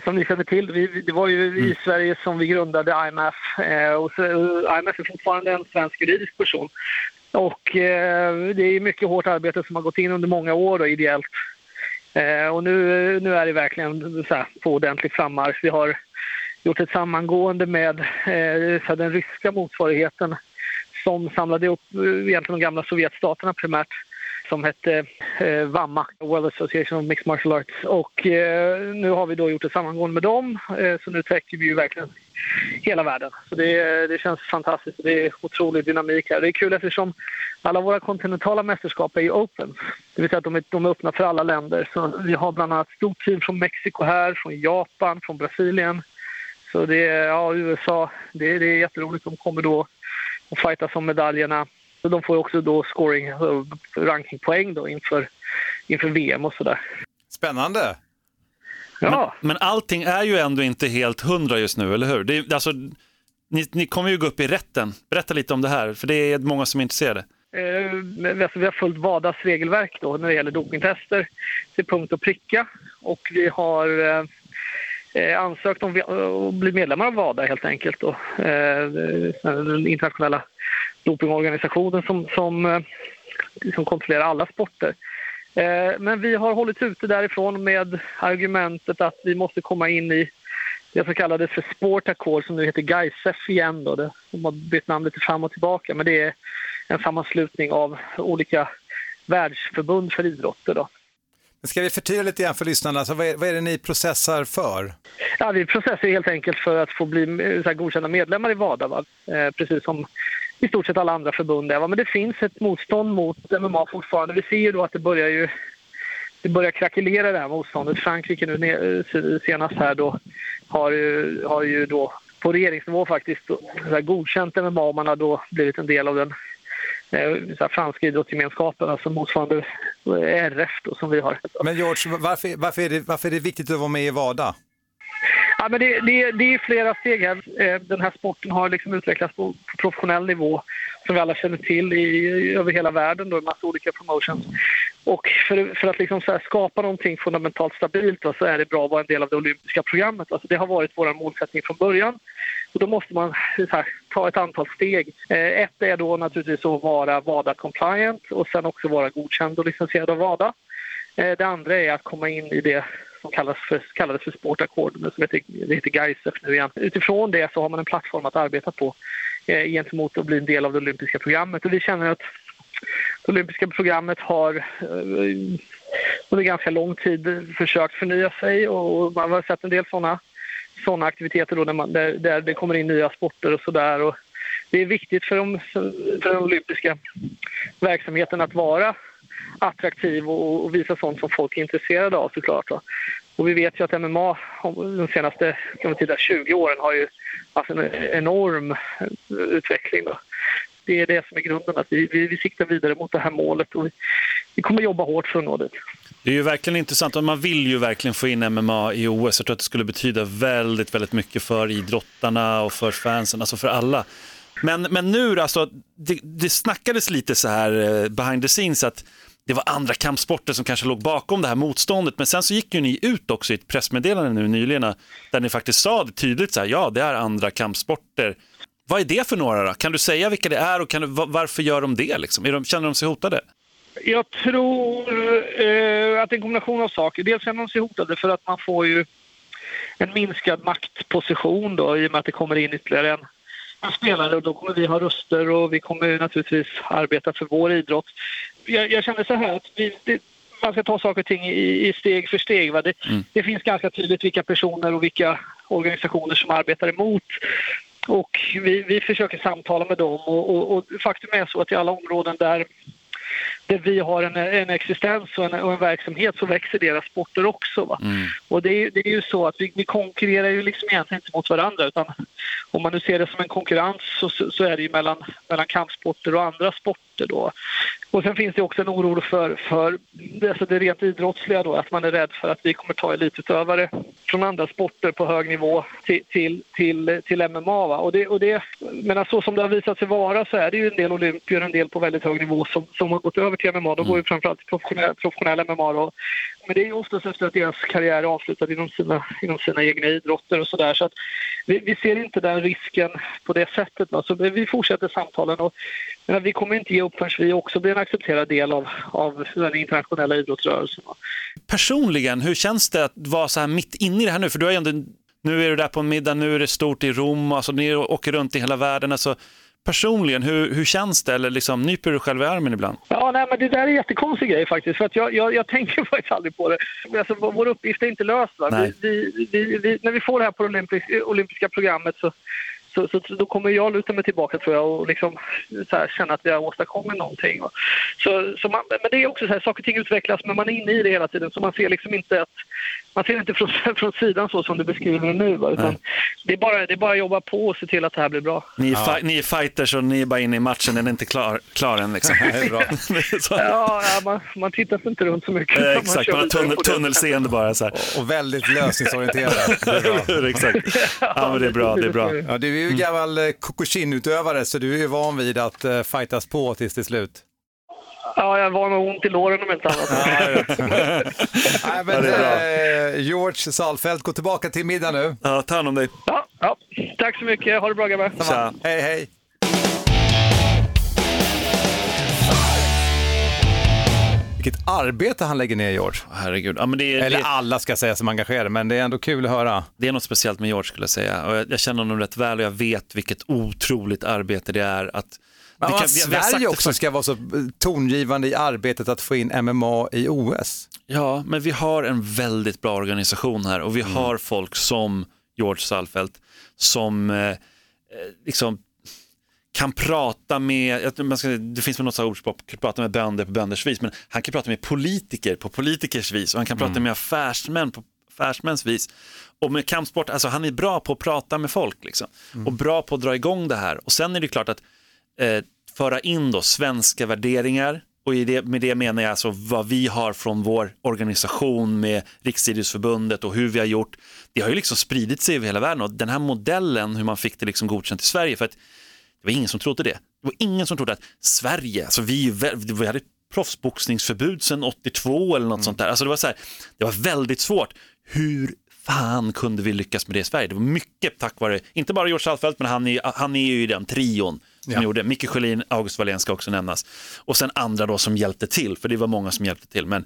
som ni känner till, vi, det var ju i Sverige som vi grundade IMF. Eh, och så, IMF är fortfarande en svensk juridisk person. Och eh, det är mycket hårt arbete som har gått in under många år och ideellt. Eh, och nu, nu är det verkligen så här, på ordentlig frammarsch. Vi har gjort ett sammangående med eh, den ryska motsvarigheten som samlade upp eh, egentligen de gamla Sovjetstaterna primärt som hette eh, WAMA, World Association of Mixed Martial Arts. Och eh, nu har vi då gjort ett sammangående med dem, eh, så nu täcker vi ju verkligen hela världen. Så det, eh, det känns fantastiskt. Det är otrolig dynamik här. Det är kul eftersom alla våra kontinentala mästerskap är ju open. Det vill säga att de är, de är öppna för alla länder. Så vi har bland annat ett stort team från Mexiko här, från Japan, från Brasilien. Så det är, ja, USA, det, det är jätteroligt. De kommer då att fightas om medaljerna. Så de får också då scoring, eh, rankingpoäng då inför, inför VM och sådär. Spännande. Ja. Men, men allting är ju ändå inte helt hundra just nu, eller hur? Det alltså, ni, ni kommer ju gå upp i rätten. Berätta lite om det här, för det är många som är intresserade. Eh, alltså vi har följt WADAs regelverk då när det gäller dopingtester till punkt och pricka. Och vi har eh, eh, ansökt om eh, att bli medlemmar av WADA helt enkelt. Då. Eh, eh, den internationella dopingorganisationen som, som, eh, som kontrollerar alla sporter. Eh, men vi har hållits ute därifrån med argumentet att vi måste komma in i det som kallades för Sport Accord som nu heter GAISEF igen. Då. De har bytt namn lite fram och tillbaka men det är en sammanslutning av olika världsförbund för idrotter. Då. Ska vi förtydliga lite grann för lyssnarna, alltså, vad, är, vad är det ni processar för? Ja, vi processar helt enkelt för att få bli eh, så här, godkända medlemmar i WADA, va? Eh, precis som i stort sett alla andra förbund är. Va? Men det finns ett motstånd mot MMA fortfarande. Vi ser ju då att det börjar ju det börjar krackelera det här motståndet. Frankrike nu eh, senast här då har ju, har ju då på regeringsnivå faktiskt så här, godkänt MMA och man har då blivit en del av den eh, franska idrottsgemenskapen, alltså motsvarande eh, RF då, som vi har. Men George, varför, varför, är det, varför är det viktigt att vara med i WADA? Ja, men det, det, det är flera steg här. Eh, Den här sporten har liksom utvecklats på, professionell nivå som vi alla känner till i, över hela världen, då, en massa olika promotions. Och för, för att liksom skapa någonting fundamentalt stabilt då, så är det bra att vara en del av det olympiska programmet. Alltså det har varit vår målsättning från början. Och då måste man här, ta ett antal steg. Eh, ett är då naturligtvis att vara WADA-compliant och sen också vara godkänd och licensierad av WADA. Eh, det andra är att komma in i det som kallas för, kallades för Sport Accord, men som heter, det heter GAISEF nu igen. Utifrån det så har man en plattform att arbeta på eh, gentemot att bli en del av det olympiska programmet. Och vi känner att det olympiska programmet har eh, under ganska lång tid försökt förnya sig och man har sett en del sådana såna aktiviteter då när man, där, där det kommer in nya sporter och sådär. Det är viktigt för, de, för den olympiska verksamheten att vara attraktiv och, och visa sånt som folk är intresserade av såklart. Då. Och vi vet ju att MMA de senaste kan vi titta, 20 åren har ju haft en enorm utveckling. Då. Det är det som är grunden, att vi, vi, vi siktar vidare mot det här målet och vi, vi kommer jobba hårt för att nå dit. Det är ju verkligen intressant och man vill ju verkligen få in MMA i OS. Jag tror att det skulle betyda väldigt, väldigt mycket för idrottarna och för fansen, alltså för alla. Men, men nu alltså, det, det snackades lite så här eh, behind the scenes att det var andra kampsporter som kanske låg bakom det här motståndet. Men sen så gick ju ni ut också i ett pressmeddelande nu nyligen där ni faktiskt sa det tydligt så här, ja det är andra kampsporter. Vad är det för några då? Kan du säga vilka det är och kan du, varför gör de det? Liksom? Är de, känner de sig hotade? Jag tror eh, att det är en kombination av saker. Dels känner de sig hotade för att man får ju en minskad maktposition då, i och med att det kommer in ytterligare en, en spelare och då kommer vi ha röster och vi kommer naturligtvis arbeta för vår idrott. Jag, jag känner så här att vi, det, man ska ta saker och ting i, i steg för steg. Va? Det, det finns ganska tydligt vilka personer och vilka organisationer som arbetar emot och vi, vi försöker samtala med dem och, och, och faktum är så att i alla områden där där vi har en, en existens och en, och en verksamhet så växer deras sporter också. Va? Och det är, det är ju så att vi, vi konkurrerar ju liksom egentligen inte mot varandra utan om man nu ser det som en konkurrens så, så, så är det ju mellan, mellan kampsporter och andra sporter då. Och sen finns det också en oro för, för det, alltså det rent idrottsliga då, att man är rädd för att vi kommer ta elitutövare från andra sporter på hög nivå till, till, till, till MMA. Va? Och det, och det, men så som det har visat sig vara så är det ju en del olympier, en del på väldigt hög nivå som, som har gått över till MMA. De går ju framförallt till professionell, professionell MMA. Då. Men det är ju oftast efter att deras karriär är avslutad inom sina, inom sina egna idrotter och sådär. Så att vi, vi ser inte den risken på det sättet. Va? Så vi fortsätter samtalen och men vi kommer inte ge upp förrän vi också blir en accepterad del av, av den internationella idrottsrörelsen. Va? Personligen, hur känns det att vara så här mitt inne i det här nu? För du har ju ändå, nu är du där på en middag, nu är det stort i Rom, alltså ni åker runt i hela världen. Alltså, personligen, hur, hur känns det? Eller liksom, nyper du själv i armen ibland? Ja, nej, men det där är en jättekonstig grej faktiskt. För att jag, jag, jag (laughs) tänker faktiskt aldrig på det. Alltså, vår uppgift är inte löst. Vi, vi, vi, vi, när vi får det här på det olympiska, olympiska programmet så, så, så, då kommer jag luta mig tillbaka tror jag och liksom, här, känna att vi har åstadkommit någonting. Va? Så, så man, men det är också så här, saker och ting utvecklas men man är inne i det hela tiden så man ser liksom inte att man ser inte från, (laughs) från sidan så som du beskriver det nu. Va? Utan det, är bara, det är bara att jobba på och se till att det här blir bra. Ni är, fi- ni är fighters och ni är bara inne i matchen, den är inte klar, klar än. Liksom. (laughs) Det är bra. (laughs) Så- Ja, ja man, man tittar inte runt så mycket. Eh, Exakt, man har tunnel, det. tunnelseende bara. Så här. Och väldigt lösningsorienterad. Det är bra. Hur, Exakt. Ja, men det är bra. Det är bra. Ja, du är ju gammal eh, Kokushin-utövare så du är ju van vid att uh, fightas på tills till slut. Ja, jag var nog ont i låren om inte annat. (laughs) Nej, men, eh, George Salfelt, gå tillbaka till middag nu. Ja, ta hand om dig. Ja, ja. Tack så mycket. Ha det bra grabbar. Tja. Hej, hej. Vilket arbete han lägger ner, George. Herregud. Ja, men det, är, Eller det, alla ska säga som engagerade, men det är ändå kul att höra. det är något speciellt med George skulle jag säga. Och jag, jag känner honom rätt väl och jag vet vilket otroligt arbete det är att Men att kan- sagt Sverige också ska vara så tongivande i arbetet att få in MMA i OS. Ja, men vi har en väldigt bra organisation här och vi Mm. har folk som George Salfelt som eh, eh, liksom kan prata med, man ska, det finns väl något ordspråk, prata med bönder på bönders vis, men han kan prata med politiker på politikers vis och han kan Mm. prata med affärsmän på affärsmäns vis. Och med kampsport, alltså han är bra på att prata med folk liksom, Mm. och bra på att dra igång det här. Och sen är det klart att eh, föra in då svenska värderingar och det, med det menar jag alltså vad vi har från vår organisation med Riksidrottsförbundet och hur vi har gjort. Det har ju liksom spridit sig över hela världen och den här modellen hur man fick det liksom godkänt i Sverige för att det var ingen som trodde det. Det var ingen som trodde att Sverige, alltså vi, vi hade proffsboxningsförbud sedan 82 eller något sånt där. Alltså det var så här, det var väldigt svårt. Hur fan kunde vi lyckas med det i Sverige? Det var mycket tack vare, inte bara George Salfelt, men han är, han är ju i den trion som Ja. gjorde. Micke Sjölin, August Wallén ska också nämnas. Och sen andra då som hjälpte till, för det var många som hjälpte till. Men,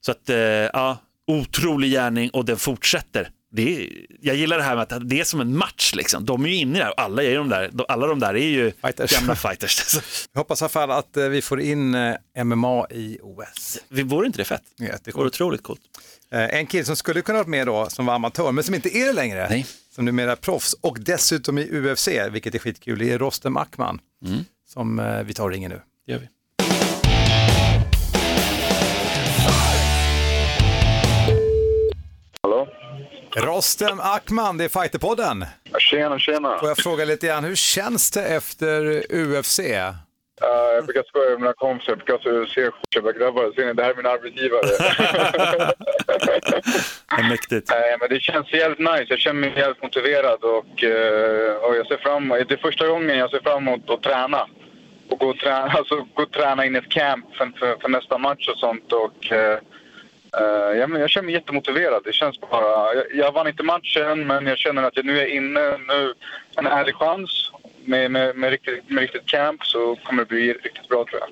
så att, eh, ja, otrolig gärning och den fortsätter. Det är, jag gillar det här med att det är som en match liksom. De är ju inne där alla, är de där, alla de där är ju Fighters. gamla fighters. (laughs) Jag hoppas i alla fall att eh, vi får in eh, MMA i OS. Vi vore inte det fett? Det Jättekul. vore otroligt coolt. Eh, En kille som skulle kunna varit med då, som var amatör, men som inte är det längre, Nej. Som numera är proffs och dessutom i UFC, vilket är skitkul, det är Rostem Ackman, Mm. som eh, vi tar och ringer nu. Det gör vi. Hallå? Rostem Ackman, det är Fighterpodden. Tjena, tjena. Får jag fråga lite grann, hur känns det efter UFC? Uh, jag brukar skoja med mina kompisar. Jag brukar se grabbar. Ser ni, det här är min arbetsgivare. (laughs) Mäktigt. Nej, men det känns jävligt nice. Jag känner mig jävligt motiverad och, eh, och jag ser fram Det är första gången jag ser fram emot att träna. Och gå och träna, (laughs) alltså, gå och träna in i ett camp för, för, för nästa match och sånt. Och, eh, ja, men jag känner mig jättemotiverad. Det känns bara... Jag, jag vann inte matchen, men jag känner att jag nu är inne. Nu en ärlig chans. Med, med, med, riktigt, med riktigt camp så kommer det bli riktigt bra tror jag.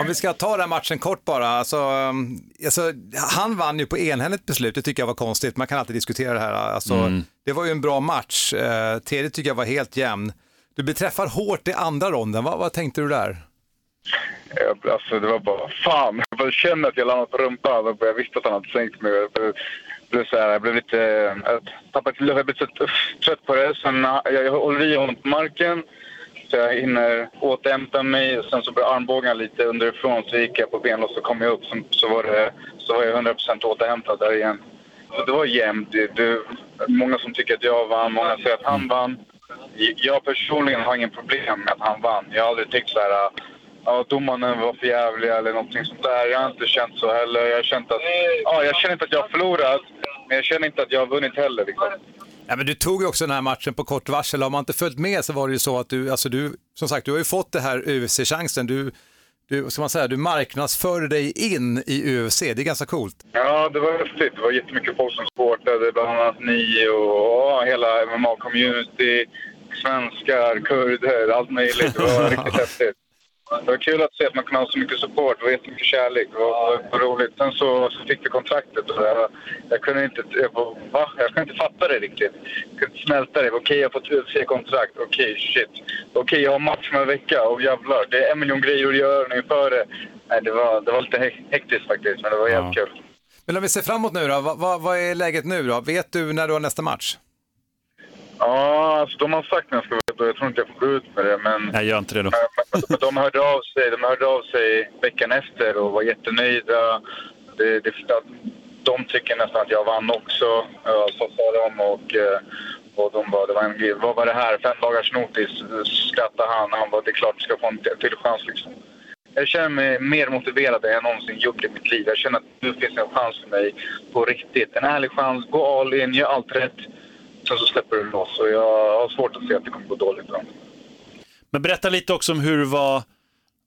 Om vi ska ta den här matchen kort bara, alltså, um, alltså, han vann ju på enhälligt beslut, det tycker jag var konstigt, man kan alltid diskutera det här. Alltså, Mm. Det var ju en bra match, eh, tredje tycker jag var helt jämn. Du blev träffad hårt i andra ronden, vad, vad tänkte du där? Jag, alltså det var bara fan. Jag bara känner att jag landade på rumpan. Jag visste att han hade sänkt mig. Jag blev, så här, jag blev lite... Jag tappade till. Jag blev så trött på det. Sen jag, jag håller i honom på marken. Så jag hinner återhämta mig. Sen så började armbågen lite underifrån. Så gick jag på ben. och kom jag upp. Så, så, var, det, så var jag 100% återhämtad där igen. Så det var jämnt. Det, det, många som tycker att jag vann. Många säger att han vann. Jag personligen har ingen problem med att han vann. Jag har aldrig tyckt så här... Ja, domarna var för jävliga eller någonting sånt där. Jag har inte känt så heller. Jag har känt att... Ja, jag känner inte att jag har förlorat. Men jag känner inte att jag har vunnit heller. Liksom. Ja, men du tog ju också den här matchen på kort varsel. Har man inte följt med så var det ju så att du, alltså du, som sagt, du har ju fått det här UFC-chansen. Du, du, ska man säga, du marknadsför dig in i UFC. Det är ganska coolt. Ja, det var häftigt. Det var jättemycket folk som supportade. Bland annat ni och ja, hela MMA-community. Svenskar, kurder, allt möjligt. Det var (laughs) riktigt häftigt. Det var kul att se att man kunde ha så mycket support. Var jättemycket kärlek. Det var, det var roligt. Sen så, så fick vi kontraktet. Och jag, jag kunde inte... Jag, bara, va? jag kunde inte fatta det riktigt. Jag kunde inte smälta det. Okej, okay, jag har fått UFC-kontrakt. Okej, okay, shit. Okej, okay, jag har match om en vecka. Och jävlar, det är en miljon grejer att göra inför det. Nej, det var, det var lite hektiskt faktiskt, men det var Ja. jävligt kul. Men om vi ser framåt nu då, vad, vad, vad är läget nu då? Vet du när du har nästa match? Ja, alltså de har sagt när jag ska vara Jag tror inte jag får gå ut med det, men... Nej, gör inte det då. (laughs) De hörde av sig, de hörde av sig veckan efter och var jättenöjda. Det, det, de tycker nästan att jag vann också, så sa de. Och, eh, och de bara, det var en, vad var det här? Fem dagars notis, skrattade han. Han bara, det är klart du ska få en till chans liksom. Jag känner mig mer motiverad än jag någonsin gjort i mitt liv. Jag känner att nu finns en chans för mig på riktigt. En ärlig chans, gå all in, gör allt rätt. Sen så släpper du loss och jag har svårt att se att det kommer gå dåligt. Då. Men berätta lite också om hur det var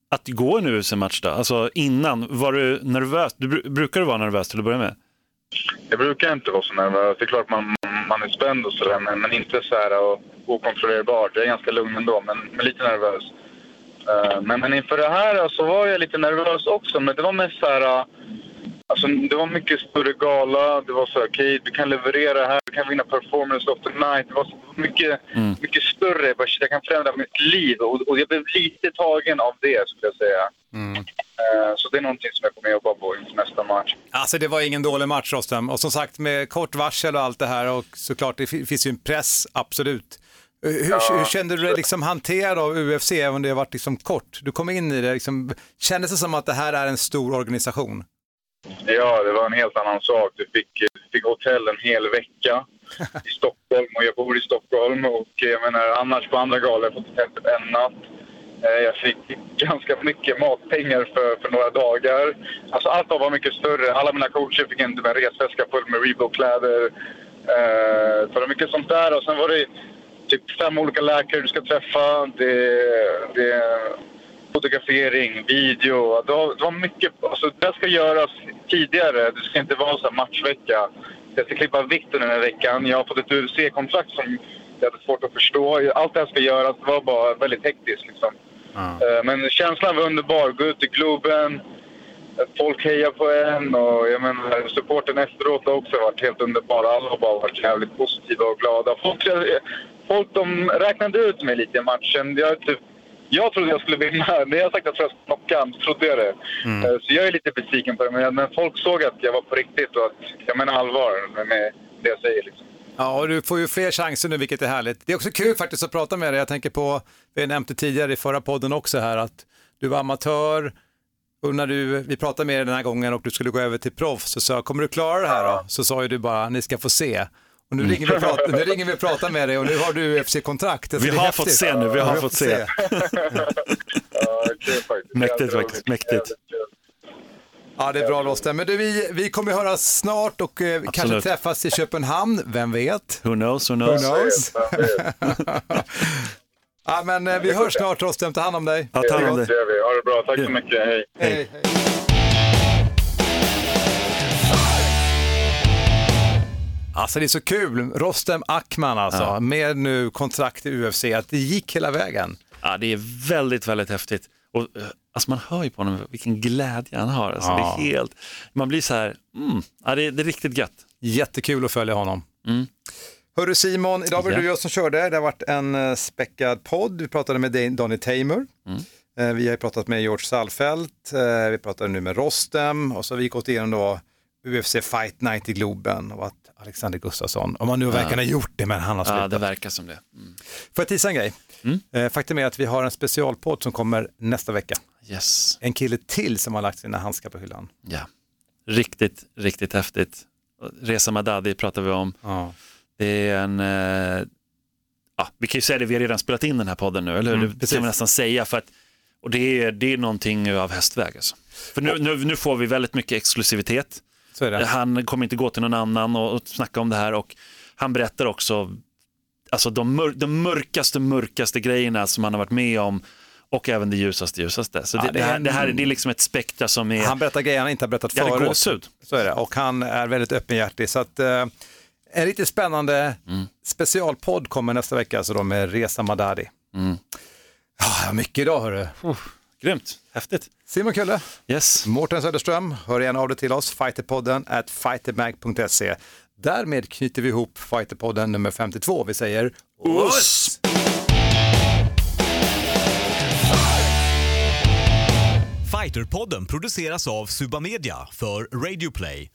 att gå en UFC-match då? Alltså innan, var du nervös? Du, brukar du vara nervös till att börja med? Jag brukar inte vara så nervös. Det är klart man, man är spänd och sådär, men, men inte så här och, okontrollerbart. Jag är ganska lugn ändå, men, men lite nervös. Eh, men, men inför det här så var jag lite nervös också, men det var mest så här... Alltså, det var mycket större gala. Det var så här, okej, du kan leverera här, du kan vinna performance of the night. Det var så mycket, mycket större. Jag bara, Jag kan förändra mitt liv och, och jag blev lite tagen av det, skulle jag säga. Eh, Så det är någonting som jag kommer jobba på inför nästa match. Alltså det var ingen dålig match Rostam. Och som sagt med kort varsel och allt det här och såklart det fi- finns ju en press, absolut. Eh, Hur, hur kände du dig liksom hanterad av UFC även om det har varit liksom kort? Du kom in i det, liksom, kändes det som att det här är en stor organisation? Ja, det var en helt annan sak. Du fick, du fick hotell en hel vecka i (laughs) Stockholm och jag bor i Stockholm. Och jag menar, annars på andra galor har jag fått tält en natt. Eh, Jag fick ganska mycket matpengar för, för några dagar. Alltså allt var mycket större. Alla mina coacher fick en, resväska full med Reebok-kläder. Eh, så det var mycket sånt där. Och sen var det typ fem olika läkare du ska träffa. Det, det, fotografering, video. Det var, det var mycket. Alltså, det ska göras tidigare. Det ska inte vara så matchvecka. Jag ska klippa vikten den här veckan. Jag har fått ett UFC-kontrakt som jag hade svårt att förstå. Allt det här ska göras. Det var bara väldigt hektiskt. Liksom. Eh, Men känslan var underbar. Gå ut i Globen. Folk hejar på en och jag menar, supporten efteråt har också varit helt underbar. Alla har bara varit jävligt positiva och glada. Folk, folk de räknade ut mig lite i matchen. Jag, typ, jag trodde jag skulle vinna. (laughs) När jag sagt att jag skulle knocka honom, trodde jag det. Eh, Så jag är lite besviken på det. Men, folk såg att jag var på riktigt och att jag menar allvar med, det jag säger. Liksom. Ja, och du får ju fler chanser nu, vilket är härligt. Det är också kul faktiskt att prata med dig. Jag tänker på, vi det tidigare i förra podden också här, att du var amatör och när du, vi pratade med dig den här gången och du skulle gå över till proffs så sa jag, kommer du klara det här då? Så sa ju du bara, ni ska få se. Och nu ringer vi och pratar, nu ringer vi och pratar med dig och nu har du UFC-kontrakt. Alltså, Vi har fått se nu, vi har fått se. Ja, kul faktiskt. Mäktigt faktiskt, mäktigt. Ja, det är bra Rosten. Men du, vi, vi kommer att höras snart och eh, kanske träffas i Köpenhamn, vem vet? Who knows, who Who knows? knows? (laughs) ja, men eh, vi hörs snart Rosten, ta hand om dig. Ja, ta hand om Det dig. gör vi. Ha det bra. Tack så mycket. Hej. Hej, hej. Alltså det är så kul, Rostem Akman alltså, Ja. med nu kontrakt i UFC, att det gick hela vägen. Ja, det är väldigt, väldigt häftigt. Och, eh, alltså man hör ju på honom vilken glädje han har. Alltså, Ja. det är helt, man blir så här, mm, ja, det, det är riktigt gött. Jättekul att följa honom. Mm. Hörru Simon, idag var det Ja. du jag som körde. Det har varit en eh, späckad podd. Vi pratade med Donny Tamer. Mm. Eh, Vi har pratat med George Salfelt. Vi pratade nu med Rostem. Och så har vi gått igenom då UFC Fight Night i Globen och att Alexander Gustafsson, om han nu verkar ha gjort det, men han har slutat. Ja, det verkar som det. Mm. Får jag tisa en grej? Eh, Faktum är att vi har en specialpodd som kommer nästa vecka. Yes. En kille till som har lagt sina handskar på hyllan. Ja. Riktigt, riktigt häftigt. Reza Madadi pratar vi om. Ja. Det är en, eh, ja, vi kan ju säga det, vi har redan spelat in den här podden nu, eller hur? Mm, det precis. kan vi nästan säga. För att, och det är, det är någonting av hästväg. Alltså. För nu, nu, nu får vi väldigt mycket exklusivitet. Det. Han kommer inte gå till någon annan och, och snacka om det här och han berättar också alltså de, mör, de mörkaste, mörkaste grejerna som han har varit med om och även det ljusaste, ljusaste. Så det, Ja, det, det är här, en- det här det är liksom ett spektra som är... Han berättar grejer han inte har berättat förut. gåshud. Så är det. Och han är väldigt öppenhjärtig. Så att, eh, en riktigt spännande Mm. specialpodd kommer nästa vecka, alltså då med Reza Madadi. Mm. Ja, mycket idag hörru. Grymt, häftigt. Simon Kulle, Yes. Mårten Söderström, hör gärna av dig till oss, fighterpodden at fightermag.se. Därmed knyter vi ihop Fighterpodden nummer 52. Vi säger Oss! Fighterpodden produceras av Suba Media för Radio Play.